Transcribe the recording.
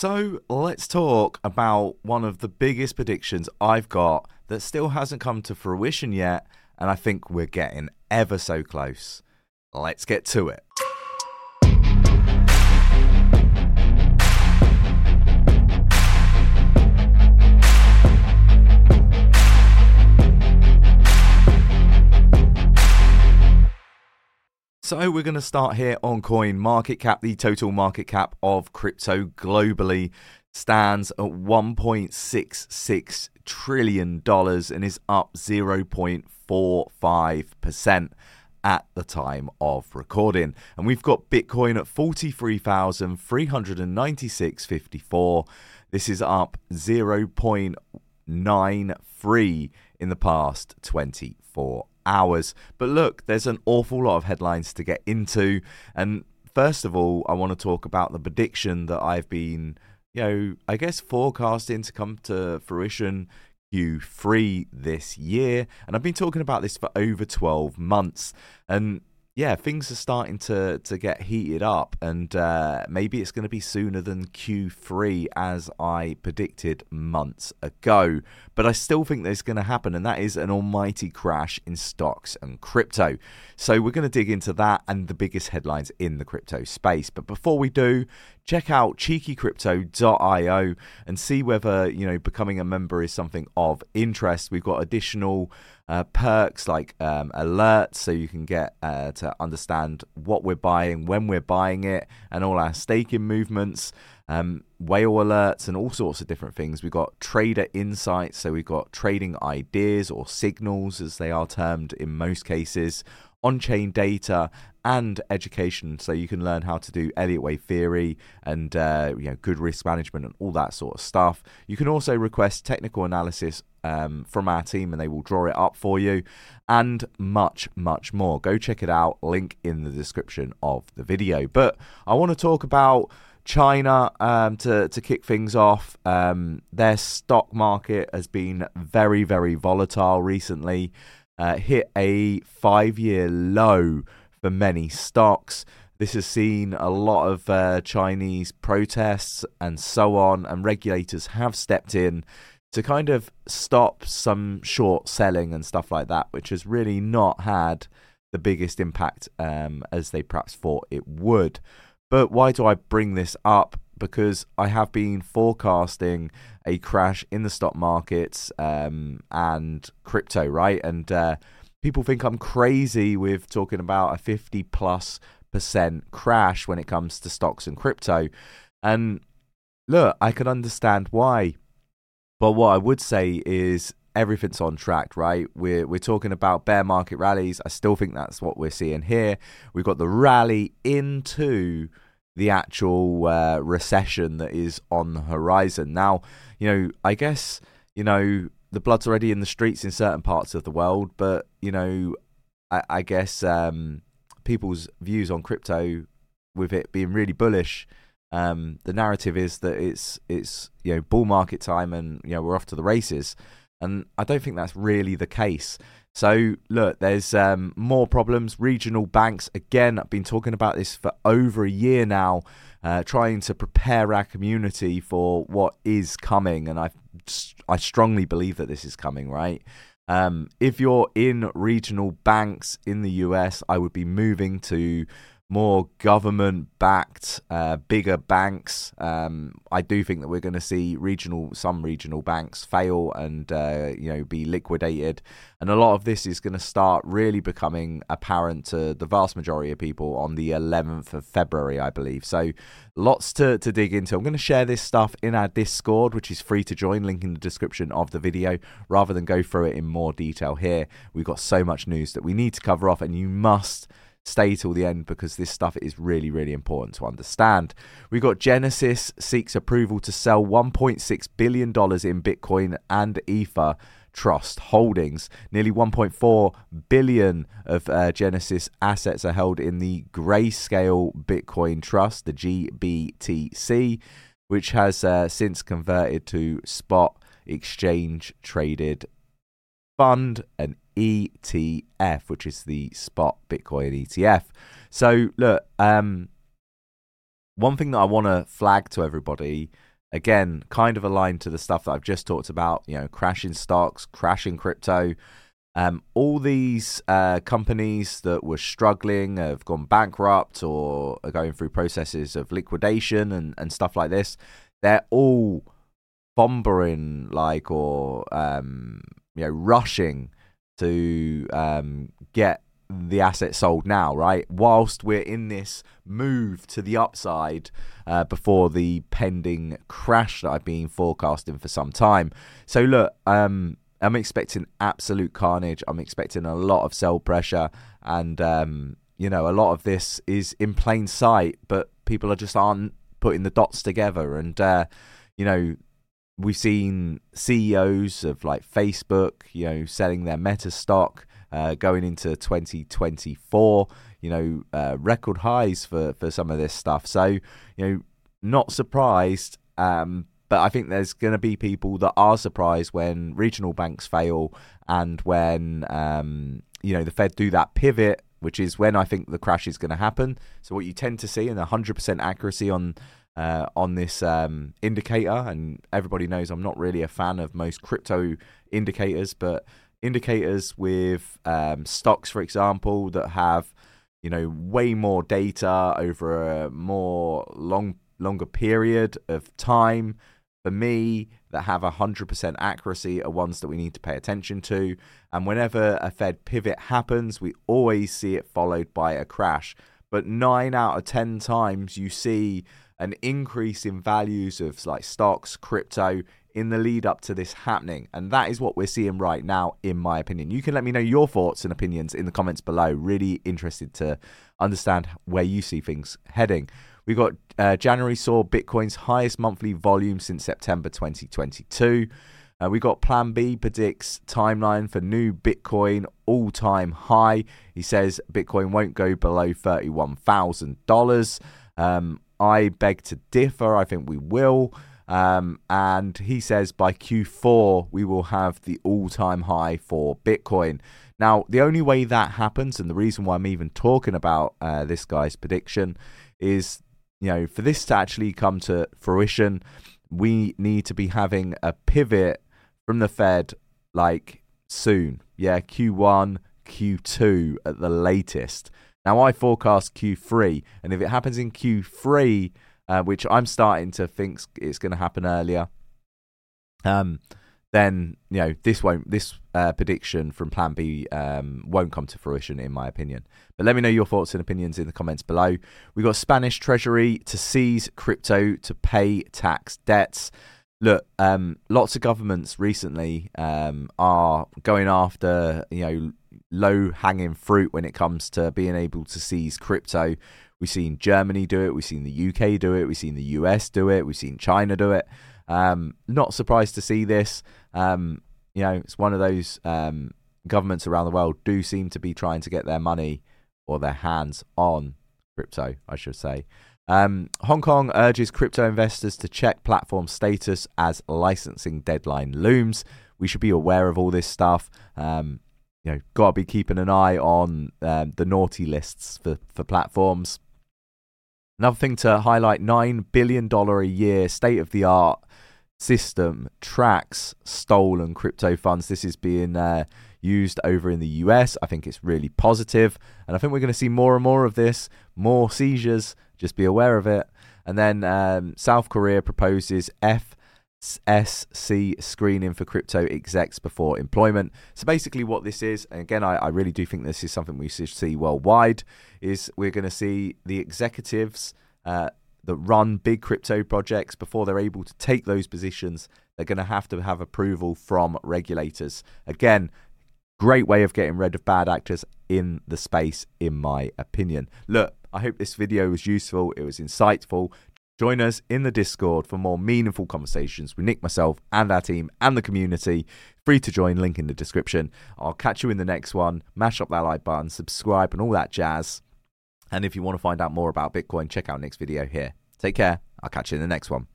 So let's talk about one of the biggest predictions I've got that still hasn't come to fruition yet, and I think we're getting ever so close. Let's get to it. So we're going to start here on coin market cap. The total market cap of crypto globally stands at 1.66 trillion dollars and is up 0.45% at the time of recording. And we've got Bitcoin at 43,396.54. This is up 0.93 in the past 24 hours. But look, there's an awful lot of headlines to get into. And first of all, I want to talk about the prediction that I've been, you know, I guess forecasting to come to fruition Q3 this year. And I've been talking about this for over 12 months. And yeah, things are starting to to get heated up, and uh, maybe it's going to be sooner than Q3 as I predicted months ago. But I still think there's going to happen, and that is an almighty crash in stocks and crypto. So we're going to dig into that and the biggest headlines in the crypto space. But before we do, check out cheekycrypto.io and see whether you know becoming a member is something of interest. We've got additional uh, perks like um, alerts so you can get uh, to understand what we're buying, when we're buying it, and all our staking movements. Um, whale alerts and all sorts of different things. We've got trader insights, so we've got trading ideas or signals, as they are termed in most cases, on chain data, and education so you can learn how to do Elliott wave theory and uh, you know good risk management and all that sort of stuff. You can also request technical analysis um, from our team and they will draw it up for you and much much more. Go check it out. Link in the description of the video. But I want to talk about China um, to to kick things off. Um, their stock market has been very very volatile recently. Uh, hit a five year low for many stocks. This has seen a lot of uh, Chinese protests and so on, and regulators have stepped in to kind of stop some short selling and stuff like that, which has really not had the biggest impact um, as they perhaps thought it would. But why do I bring this up? Because I have been forecasting a crash in the stock markets um, and crypto, right? And uh, people think I'm crazy with talking about a 50 plus percent crash when it comes to stocks and crypto. And look, I can understand why. But what I would say is everything's on track, right? We're we're talking about bear market rallies. I still think that's what we're seeing here. We've got the rally into the actual uh, recession that is on the horizon. Now, you know, I guess you know the blood's already in the streets in certain parts of the world, but you know, I, I guess um, people's views on crypto, with it being really bullish, um, the narrative is that it's it's you know bull market time and you know we're off to the races, and I don't think that's really the case. So look, there's um, more problems. Regional banks again. I've been talking about this for over a year now, uh, trying to prepare our community for what is coming, and I I strongly believe that this is coming. Right. Um, if you're in regional banks in the US, I would be moving to more government backed, uh, bigger banks. Um, I do think that we're going to see regional, some regional banks fail and uh, you know be liquidated, and a lot of this is going to start really becoming apparent to the vast majority of people on the 11th of February, I believe. So lots to to dig into. I'm going to share this stuff in our Discord, which is free to join. Link in the description of the video. Rather than go through it in more detail here, we've got so much news that we need to cover off, and you must stay till the end because this stuff is really, really important to understand. We've got Genesis seeks approval to sell $1.6 billion in Bitcoin and Ether Trust holdings. Nearly 1.4 billion of uh, Genesis assets are held in the Grayscale Bitcoin Trust, the GBTC, which has uh, since converted to spot exchange traded fund, an ETF, which is the spot Bitcoin ETF. So look, um, one thing that I want to flag to everybody, again, kind of aligned to the stuff that I've just talked about, you know, crashing stocks, crashing crypto. Um, all these uh, companies that were struggling have gone bankrupt or are going through processes of liquidation and, and stuff like this. They're all bombering like or um, you know rushing to um, get the asset sold now, right? Whilst we're in this move to the upside uh, before the pending crash that I've been forecasting for some time. So look, um, I'm expecting absolute carnage. I'm expecting a lot of sell pressure, and um, you know, a lot of this is in plain sight, but people are just aren't putting the dots together. And uh, you know, we've seen CEOs of like Facebook, you know, selling their Meta stock uh, going into 2024. You know, uh, record highs for for some of this stuff. So you know, not surprised. Um, but I think there's going to be people that are surprised when regional banks fail and when um, you know the Fed do that pivot, which is when I think the crash is going to happen. So what you tend to see, and 100% accuracy on uh, on this um, indicator, and everybody knows I'm not really a fan of most crypto indicators, but indicators with um, stocks, for example, that have you know way more data over a more long longer period of time. For me, that have 100% accuracy are ones that we need to pay attention to. And whenever a Fed pivot happens, we always see it followed by a crash. But nine out of 10 times, you see an increase in values of like stocks, crypto in the lead up to this happening. And that is what we're seeing right now, in my opinion. You can let me know your thoughts and opinions in the comments below. Really interested to understand where you see things heading. We got uh, January saw Bitcoin's highest monthly volume since September 2022. Uh, we got Plan B predicts timeline for new Bitcoin all time high. He says Bitcoin won't go below $31,000. Um, I beg to differ. I think we will. Um, and he says by Q4 we will have the all-time high for Bitcoin. Now, the only way that happens, and the reason why I'm even talking about uh, this guy's prediction, is you know for this to actually come to fruition, we need to be having a pivot from the Fed like soon. Yeah, Q1, Q2 at the latest. Now I forecast Q3, and if it happens in Q3, uh, which I'm starting to think it's going to happen earlier, um, then you know this won't this uh, prediction from Plan B um, won't come to fruition, in my opinion. But let me know your thoughts and opinions in the comments below. We got Spanish Treasury to seize crypto to pay tax debts. Look, um, lots of governments recently um, are going after you know low hanging fruit when it comes to being able to seize crypto. We've seen Germany do it, we've seen the UK do it, we've seen the US do it, we've seen China do it. Um, not surprised to see this. Um, you know, it's one of those um, governments around the world do seem to be trying to get their money or their hands on crypto, I should say. Um, Hong Kong urges crypto investors to check platform status as licensing deadline looms. We should be aware of all this stuff. Um, you know, got to be keeping an eye on um, the naughty lists for, for platforms. Another thing to highlight $9 billion a year state of the art system tracks stolen crypto funds. This is being uh, used over in the US. I think it's really positive, and I think we're going to see more and more of this, more seizures. Just be aware of it. And then um, South Korea proposes F SC screening for crypto execs before employment. So basically, what this is, and again, I, I really do think this is something we should see worldwide, is we're going to see the executives uh, that run big crypto projects before they're able to take those positions. They're going to have to have approval from regulators. Again, great way of getting rid of bad actors in the space, in my opinion. Look, I hope this video was useful. It was insightful. Join us in the Discord for more meaningful conversations with Nick, myself, and our team and the community. Free to join, link in the description. I'll catch you in the next one. Mash up that like button, subscribe, and all that jazz. And if you want to find out more about Bitcoin, check out Nick's video here. Take care. I'll catch you in the next one.